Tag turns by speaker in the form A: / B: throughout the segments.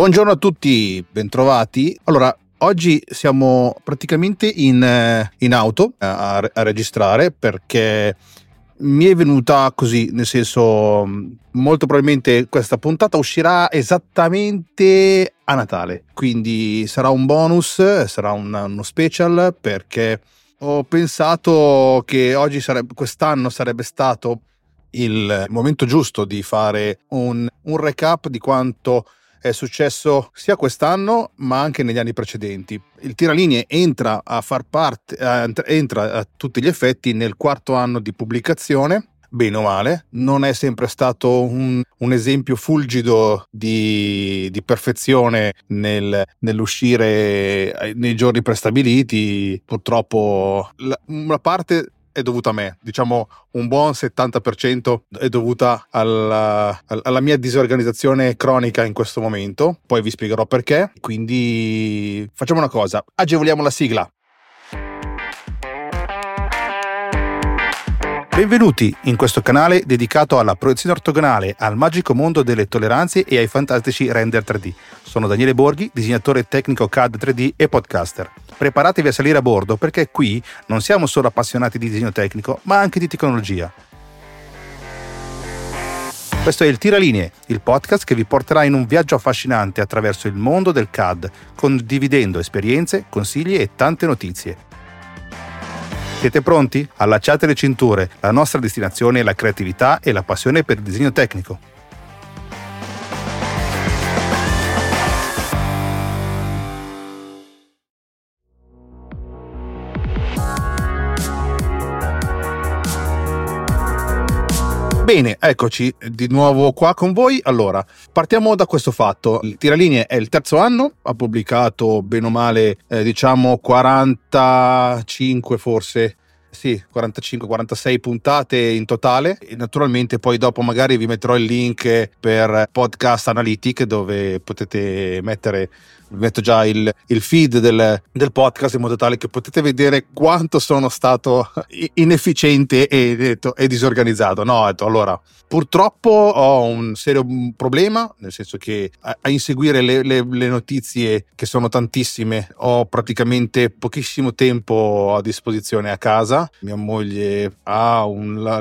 A: Buongiorno a tutti, bentrovati. Allora, oggi siamo praticamente in, eh, in auto a, a, registrare perché mi è venuta così, nel senso, molto probabilmente questa puntata uscirà esattamente a Natale, quindi sarà un bonus, sarà un, uno special perché ho pensato che oggi sarebbe, quest'anno sarebbe stato il momento giusto di fare un, un recap di quanto è successo sia quest'anno ma anche negli anni precedenti. Il tiralinee entra a far parte, entra a tutti gli effetti nel quarto anno di pubblicazione bene o male, non è sempre stato un, un esempio fulgido di, di perfezione nel, nell'uscire nei giorni prestabiliti. Purtroppo la, una parte è dovuta a me, diciamo un buon 70% è dovuta alla, alla, mia disorganizzazione cronica in questo momento, poi vi spiegherò perché, quindi facciamo una cosa, agevoliamo la sigla. Benvenuti in questo canale dedicato alla proiezione ortogonale, al magico mondo delle tolleranze e ai fantastici render 3D. Sono Daniele Borghi, disegnatore tecnico CAD 3D e podcaster. Preparatevi a salire a bordo perché qui non siamo solo appassionati di disegno tecnico, ma anche di tecnologia. Questo è il Tiralinee, il podcast che vi porterà in un viaggio affascinante attraverso il mondo del CAD, condividendo esperienze, consigli e tante notizie. Siete pronti? Allacciate le cinture, la nostra destinazione è la creatività e la passione per il disegno tecnico. Bene, eccoci di nuovo qua con voi. Allora, partiamo da questo fatto. Il Tiralinee è il terzo anno, ha pubblicato bene o male, eh, diciamo 45 forse sì, 45-46 puntate in totale. E naturalmente poi dopo magari vi metterò il link per Podcast Analytic dove potete mettere metto già il, il feed del, del, podcast in modo tale che potete vedere quanto sono stato inefficiente e, e disorganizzato. No, detto, allora, purtroppo ho un serio problema, nel senso che a, a inseguire le, le, le, notizie, che sono tantissime, ho praticamente pochissimo tempo a disposizione a casa. Mia moglie ha un... La,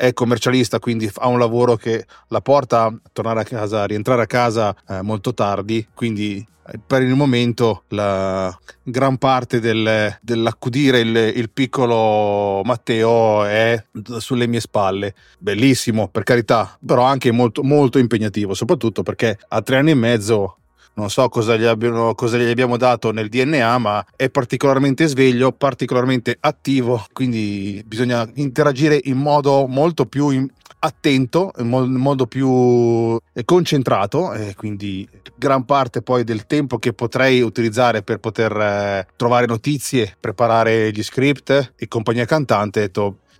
A: è commercialista, quindi ha un lavoro che la porta a tornare a casa, a rientrare a casa eh, molto tardi, quindi per il momento la gran parte del, dell'accudire il, il, piccolo Matteo è sulle mie spalle. Bellissimo, per carità, però anche molto, molto impegnativo, soprattutto perché a tre anni e mezzo non so cosa gli, abbiano, cosa gli, abbiamo dato nel DNA, ma è particolarmente sveglio, particolarmente attivo, quindi bisogna interagire in modo molto più attento, in modo più eh, concentrato e quindi gran parte poi del tempo che potrei utilizzare per poter eh, trovare notizie, preparare gli script e compagnia cantante,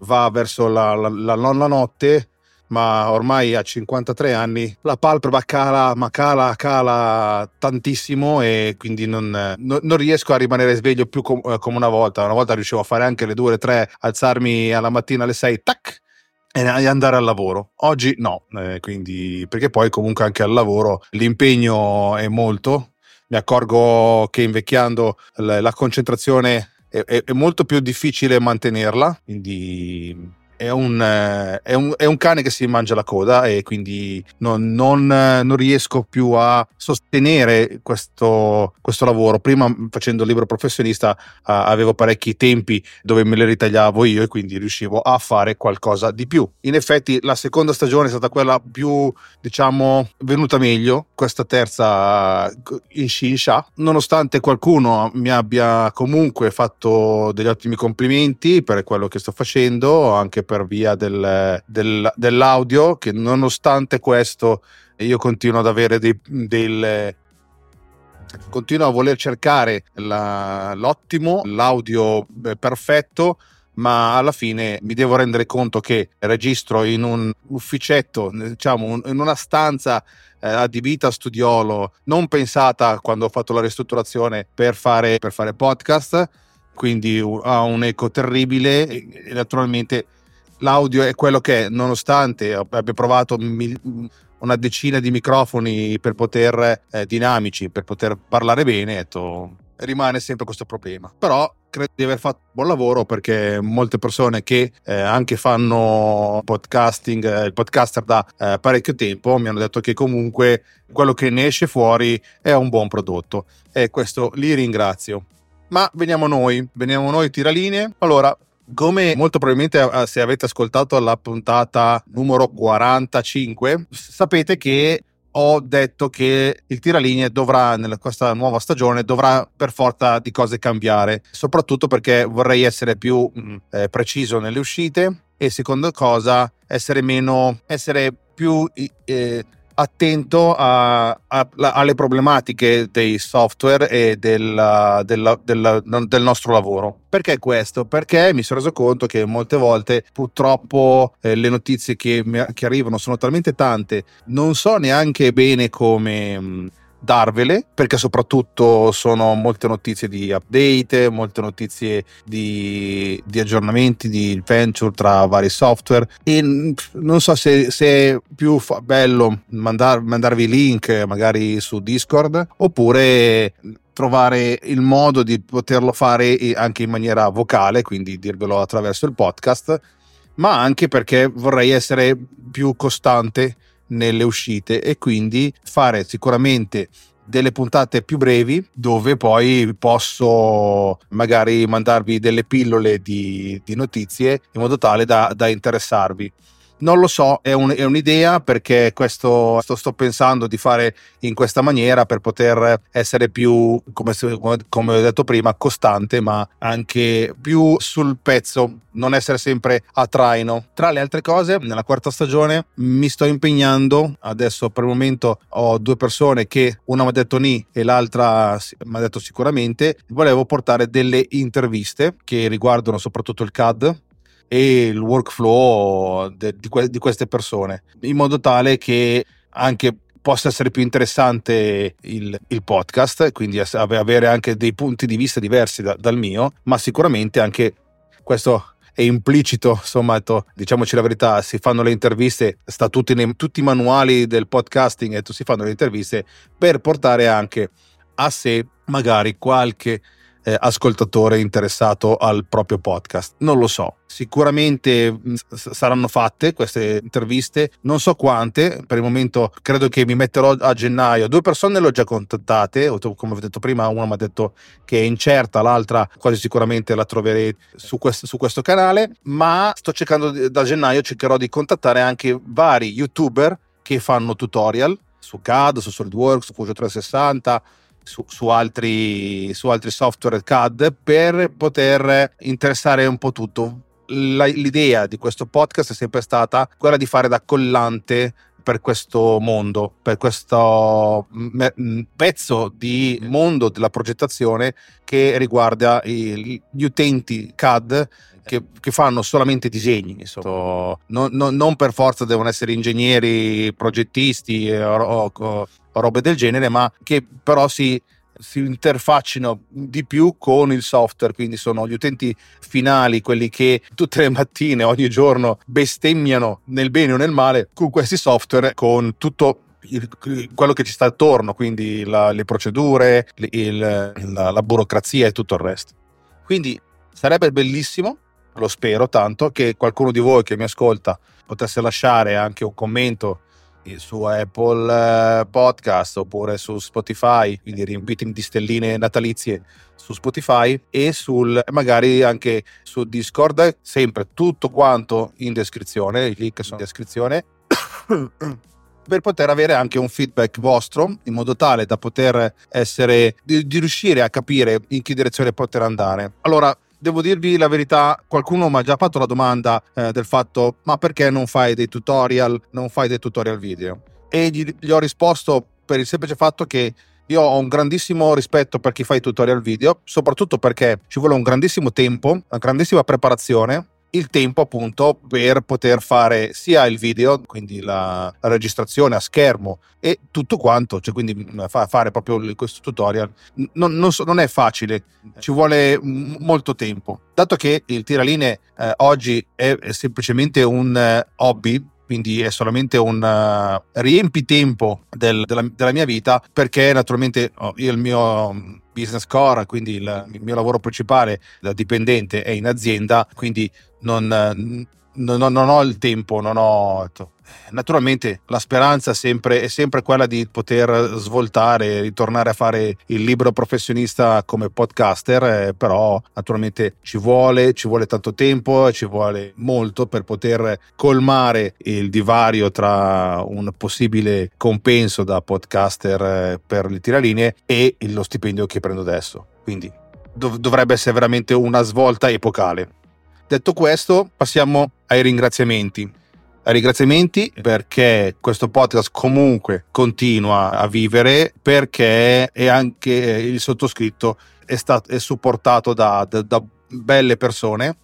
A: va verso la, la, la, la notte ma ormai a 53 anni la palpebra cala, ma cala, cala tantissimo e quindi non, non, riesco a rimanere sveglio più com- eh, come una volta. Una volta riuscivo a fare anche le 2, le 3, alzarmi alla mattina alle 6, tac, e andare al lavoro. Oggi no, eh, quindi perché poi comunque anche al lavoro l'impegno è molto. Mi accorgo che invecchiando la, la concentrazione è, è, è molto più difficile mantenerla, quindi è un, eh, è, un, è un, cane che si mangia la coda e quindi non, non, non riesco più a sostenere questo, questo, lavoro. Prima facendo il libro professionista uh, avevo parecchi tempi dove me li ritagliavo io e quindi riuscivo a fare qualcosa di più. In effetti la seconda stagione è stata quella più, diciamo, venuta meglio, questa terza in Shinsha, nonostante qualcuno mi abbia comunque fatto degli ottimi complimenti per quello che sto facendo, anche per via del, del, dell'audio, che nonostante questo io continuo ad avere dei, del, continuo a voler cercare la, l'ottimo, l'audio eh, perfetto, ma alla fine mi devo rendere conto che registro in un ufficetto, diciamo, in una stanza eh, adibita a studiolo, non pensata quando ho fatto la ristrutturazione per fare, per fare podcast, quindi ha un eco terribile e naturalmente l'audio è quello che è, nonostante abbia provato mil- una decina di microfoni per poter eh, dinamici, per poter parlare bene, detto, rimane sempre questo problema. Però credo di aver fatto un buon lavoro perché molte persone che eh, anche fanno podcasting, eh, il podcaster da eh, parecchio tempo, mi hanno detto che comunque quello che ne esce fuori è un buon prodotto e questo li ringrazio. Ma veniamo noi, veniamo noi tiralinee. Allora, come molto probabilmente eh, se avete ascoltato la puntata numero 45, sapete che ho detto che il tiralinee dovrà, nella questa nuova stagione, dovrà per forza di cose cambiare, soprattutto perché vorrei essere più mm, eh, preciso nelle uscite e seconda cosa essere meno, essere più eh, attento a, a, alle problematiche dei software e del, del, del, del, nostro lavoro. Perché questo? Perché mi sono reso conto che molte volte purtroppo eh, le notizie che, che, arrivano sono talmente tante, non so neanche bene come... Mh, darvele perché soprattutto sono molte notizie di update, molte notizie di, di aggiornamenti, di venture tra vari software. E non so se, se è più bello mandar, mandarvi link magari su Discord oppure trovare il modo di poterlo fare anche in maniera vocale, quindi dirvelo attraverso il podcast, ma anche perché vorrei essere più costante nelle uscite e quindi fare sicuramente delle puntate più brevi dove poi posso magari mandarvi delle pillole di, di notizie in modo tale da, da interessarvi. Non lo so, è, un, è un'idea perché questo sto, sto, pensando di fare in questa maniera per poter essere più, come, come, ho detto prima, costante, ma anche più sul pezzo, non essere sempre a traino. Tra le altre cose, nella quarta stagione mi sto impegnando, adesso per il momento ho due persone che una mi ha detto ni e l'altra mi ha detto sicuramente, volevo portare delle interviste che riguardano soprattutto il CAD e il workflow de, di, que- di queste persone, in modo tale che anche possa essere più interessante il, il podcast, quindi avere anche dei punti di vista diversi da, dal mio, ma sicuramente anche questo è implicito, insomma, diciamoci la verità, si fanno le interviste, sta tutti, nei, tutti i manuali del podcasting e si fanno le interviste per portare anche a sé magari qualche eh, ascoltatore interessato al proprio podcast. Non lo so. Sicuramente mh, mm, saranno fatte queste interviste, non so quante, per il momento credo che mi metterò a gennaio. Due persone le ho già contattate, come ho detto prima, una mi ha detto che è incerta, l'altra quasi sicuramente la troverete su questo, su questo canale, ma sto cercando da gennaio, cercherò di contattare anche vari youtuber che fanno tutorial su CAD, su SolidWorks, su Fusion 360, su, su, altri, su altri software CAD per poter interessare un po' tutto. La, l'idea di questo podcast è sempre stata quella di fare da collante per questo mondo, per questo pezzo di mondo della progettazione che riguarda gli utenti CAD che, che, fanno solamente disegni. Non, non, non, per forza devono essere ingegneri, progettisti o, o, o robe del genere, ma che però si, si interfaccino di più con il software, quindi sono gli utenti finali, quelli che tutte le mattine, ogni giorno bestemmiano nel bene o nel male con questi software, con tutto quello che ci sta attorno, quindi la, le procedure, il, la, la burocrazia e tutto il resto. Quindi sarebbe bellissimo lo spero tanto, che qualcuno di voi che mi ascolta potesse lasciare anche un commento su Apple eh, Podcast oppure su Spotify, quindi riempitemi di stelline natalizie su Spotify e sul magari anche su Discord, sempre tutto quanto in descrizione, i link sono in descrizione. per poter avere anche un feedback vostro in modo tale da poter essere di, di riuscire a capire in che direzione poter andare. Allora, devo dirvi la verità, qualcuno mi ha già fatto la domanda eh, del fatto ma perché non fai dei tutorial, non fai dei tutorial video? E gli, gli ho risposto per il semplice fatto che io ho un grandissimo rispetto per chi fa i tutorial video, soprattutto perché ci vuole un grandissimo tempo, una grandissima preparazione il tempo appunto per poter fare sia il video, quindi la, registrazione a schermo e tutto quanto, cioè quindi mm, fa, fare proprio questo tutorial non, non, so, non, è facile, ci vuole molto tempo. Dato che il tiraline eh, oggi è, è, semplicemente un eh, hobby, quindi è solamente un uh, riempitempo del, della, della, mia vita perché naturalmente oh, io il mio business core, quindi il, il, mio lavoro principale da dipendente è in azienda, quindi non, non, non ho il tempo, non ho Naturalmente la speranza sempre, è sempre quella di poter svoltare, ritornare a fare il libro professionista come podcaster, eh, però naturalmente ci vuole, ci vuole tanto tempo, ci vuole molto per poter colmare il divario tra un possibile compenso da podcaster eh, per le tiralinee e lo stipendio che prendo adesso. Quindi dov- dovrebbe essere veramente una svolta epocale. Detto questo, passiamo ai ringraziamenti ringraziamenti perché questo podcast comunque continua a vivere perché è anche il sottoscritto è, stato, è supportato da, da, da belle persone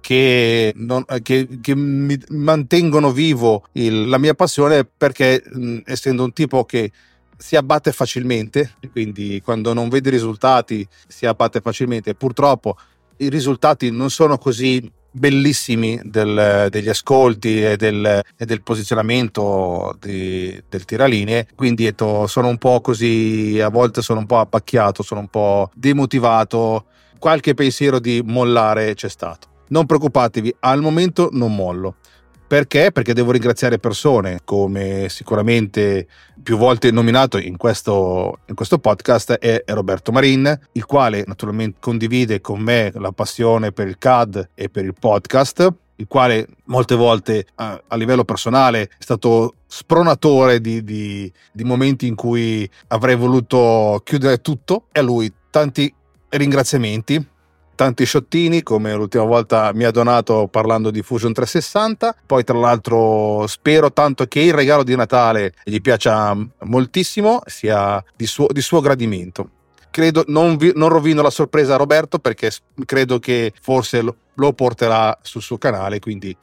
A: che, non, che, che, mi mantengono vivo il, la mia passione perché mh, essendo un tipo che si abbatte facilmente, quindi quando non vede risultati si abbatte facilmente. Purtroppo i risultati non sono così bellissimi del, degli ascolti e del, e del posizionamento di, del tiralinee quindi etto, sono un po' così a volte sono un po' appacchiato sono un po' demotivato. Qualche pensiero di mollare c'è stato. Non preoccupatevi al momento non mollo perché? Perché devo ringraziare persone, come sicuramente più volte nominato in questo, in questo podcast è Roberto Marin, il quale naturalmente condivide con me la passione per il CAD e per il podcast, il quale molte volte a, a livello personale è stato spronatore di, di, di momenti in cui avrei voluto chiudere tutto e a lui tanti ringraziamenti tanti sciottini come l'ultima volta mi ha donato parlando di Fusion 360 poi tra l'altro spero tanto che il regalo di Natale gli piaccia moltissimo sia di suo, di suo gradimento. Credo non, vi, non, rovino la sorpresa a Roberto perché credo che forse lo, lo porterà sul suo canale quindi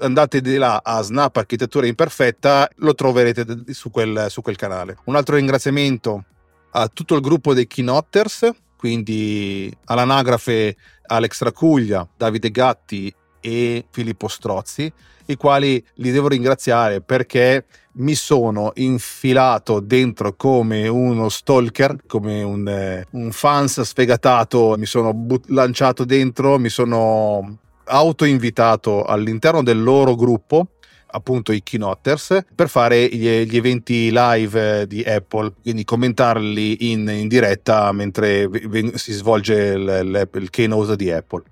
A: andate di là a Snap Architettura Imperfetta lo troverete su quel, su quel canale. Un altro ringraziamento a tutto il gruppo dei Keynotters quindi all'anagrafe Alex Racuglia, Davide Gatti e Filippo Strozzi, i quali li devo ringraziare perché mi sono infilato dentro come uno stalker, come un, eh, un fans sfegatato, mi sono but- lanciato dentro, mi sono autoinvitato all'interno del loro gruppo appunto i keynotters per fare gli, gli, eventi live eh, di Apple, quindi commentarli in, in diretta mentre si svolge il, il, keynote di Apple.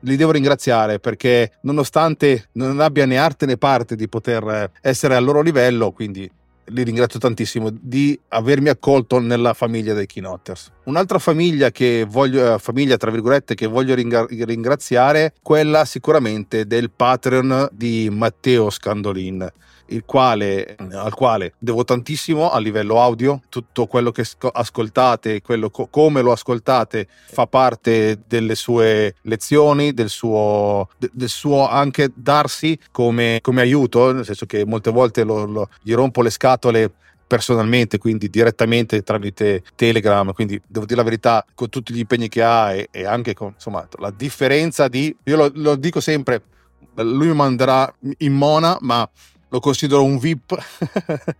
A: Li devo ringraziare perché nonostante non abbia né arte né parte di poter essere al loro livello, quindi li ringrazio tantissimo di avermi accolto nella famiglia dei Keynotters. Un'altra famiglia che voglio, eh, famiglia tra virgolette, che voglio ringraziare, quella sicuramente del Patreon di Matteo Scandolin quale, al quale devo tantissimo a livello audio, tutto quello che ascoltate, quello co- come lo ascoltate fa parte delle sue lezioni, del suo, del suo anche darsi come, come, aiuto, nel senso che molte volte lo, lo, gli rompo le scatole personalmente, quindi direttamente tramite Telegram, quindi devo dire la verità, con tutti gli impegni che ha e, e anche con insomma, la differenza di, io lo, lo dico sempre, lui mi manderà in mona, ma lo considero un VIP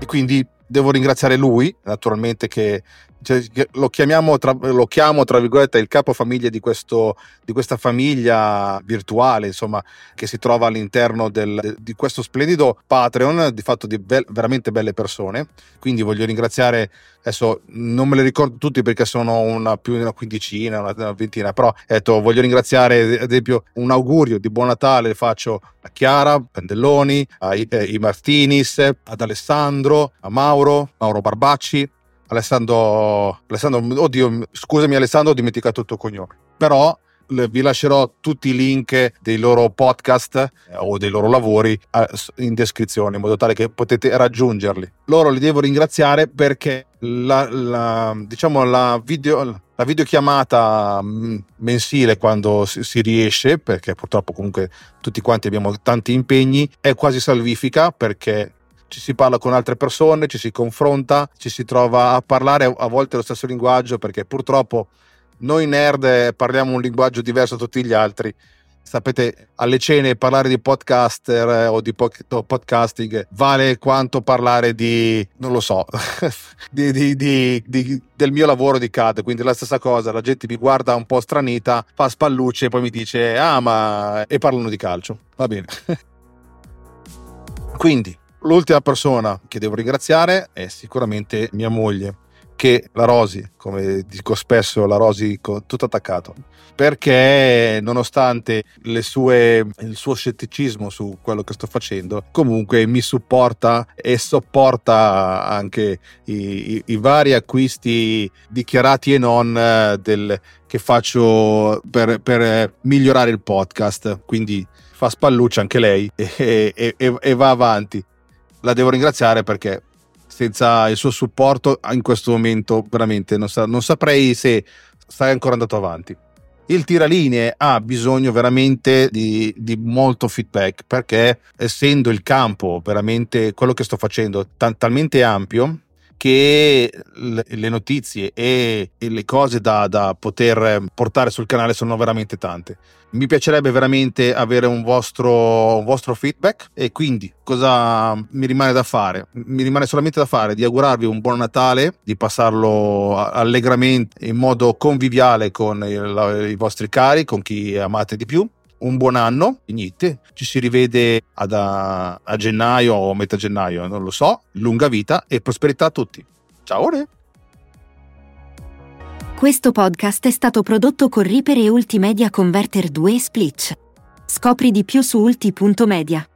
A: e quindi devo ringraziare lui, naturalmente che cioè, lo, chiamiamo tra, lo chiamo tra virgolette il capofamiglia di, questo, di questa famiglia virtuale insomma che si trova all'interno del, di questo splendido Patreon di fatto di be- veramente belle persone. Quindi voglio ringraziare adesso non me le ricordo tutti perché sono una più di una quindicina una, una ventina però detto, voglio ringraziare ad esempio un augurio di buon Natale faccio a Chiara Pendelloni ai, ai Martinis ad Alessandro a Mauro Mauro Barbacci Alessandro, Alessandro, oddio, scusami Alessandro, ho dimenticato il tuo cognome. Però vi lascerò tutti i link dei loro podcast eh, o dei loro lavori eh, in descrizione in modo tale che potete raggiungerli. Loro li devo ringraziare perché la, la, diciamo la, video, la videochiamata mm, mensile quando si, si, riesce, perché purtroppo comunque tutti quanti abbiamo tanti impegni, è quasi salvifica perché ci si parla con altre persone, ci si confronta, ci si trova a parlare a volte lo stesso linguaggio perché purtroppo noi nerd parliamo un linguaggio diverso da tutti gli altri. Sapete, alle cene parlare di podcaster eh, o di podcasting vale quanto parlare di, non lo so, di, di, di, del mio lavoro di CAD, quindi la stessa cosa, la gente mi guarda un po' stranita, fa spallucce e poi mi dice, ah ma... e parlano di calcio, va bene. quindi, l'ultima persona che devo ringraziare è sicuramente mia moglie che la Rosi, come dico spesso, la Rosi tutto attaccato, perché nonostante sue, il suo scetticismo su quello che sto facendo, comunque mi supporta e sopporta anche i, i, i vari acquisti dichiarati e non eh, del, che faccio per, per, migliorare il podcast. Quindi fa spalluccia anche lei e, e, e va avanti. La devo ringraziare perché senza il suo supporto in questo momento veramente non, sa- non saprei se stai ancora andato avanti. Il tiralinee ha bisogno veramente di, di, molto feedback perché essendo il campo veramente quello che sto facendo t- talmente ampio che le notizie e, le cose da, da, poter portare sul canale sono veramente tante. Mi piacerebbe veramente avere un vostro, un vostro feedback e quindi cosa mi rimane da fare? Mi rimane solamente da fare di augurarvi un buon Natale, di passarlo allegramente in modo conviviale con i vostri cari, con chi amate di più un buon anno, niente, ci si rivede ad, a, a, gennaio o metà gennaio, non lo so, lunga vita e prosperità a tutti. Ciao! Re.
B: Questo podcast è stato prodotto con Reaper e Ultimedia Converter 2 Splitch. Scopri di più su ulti.media.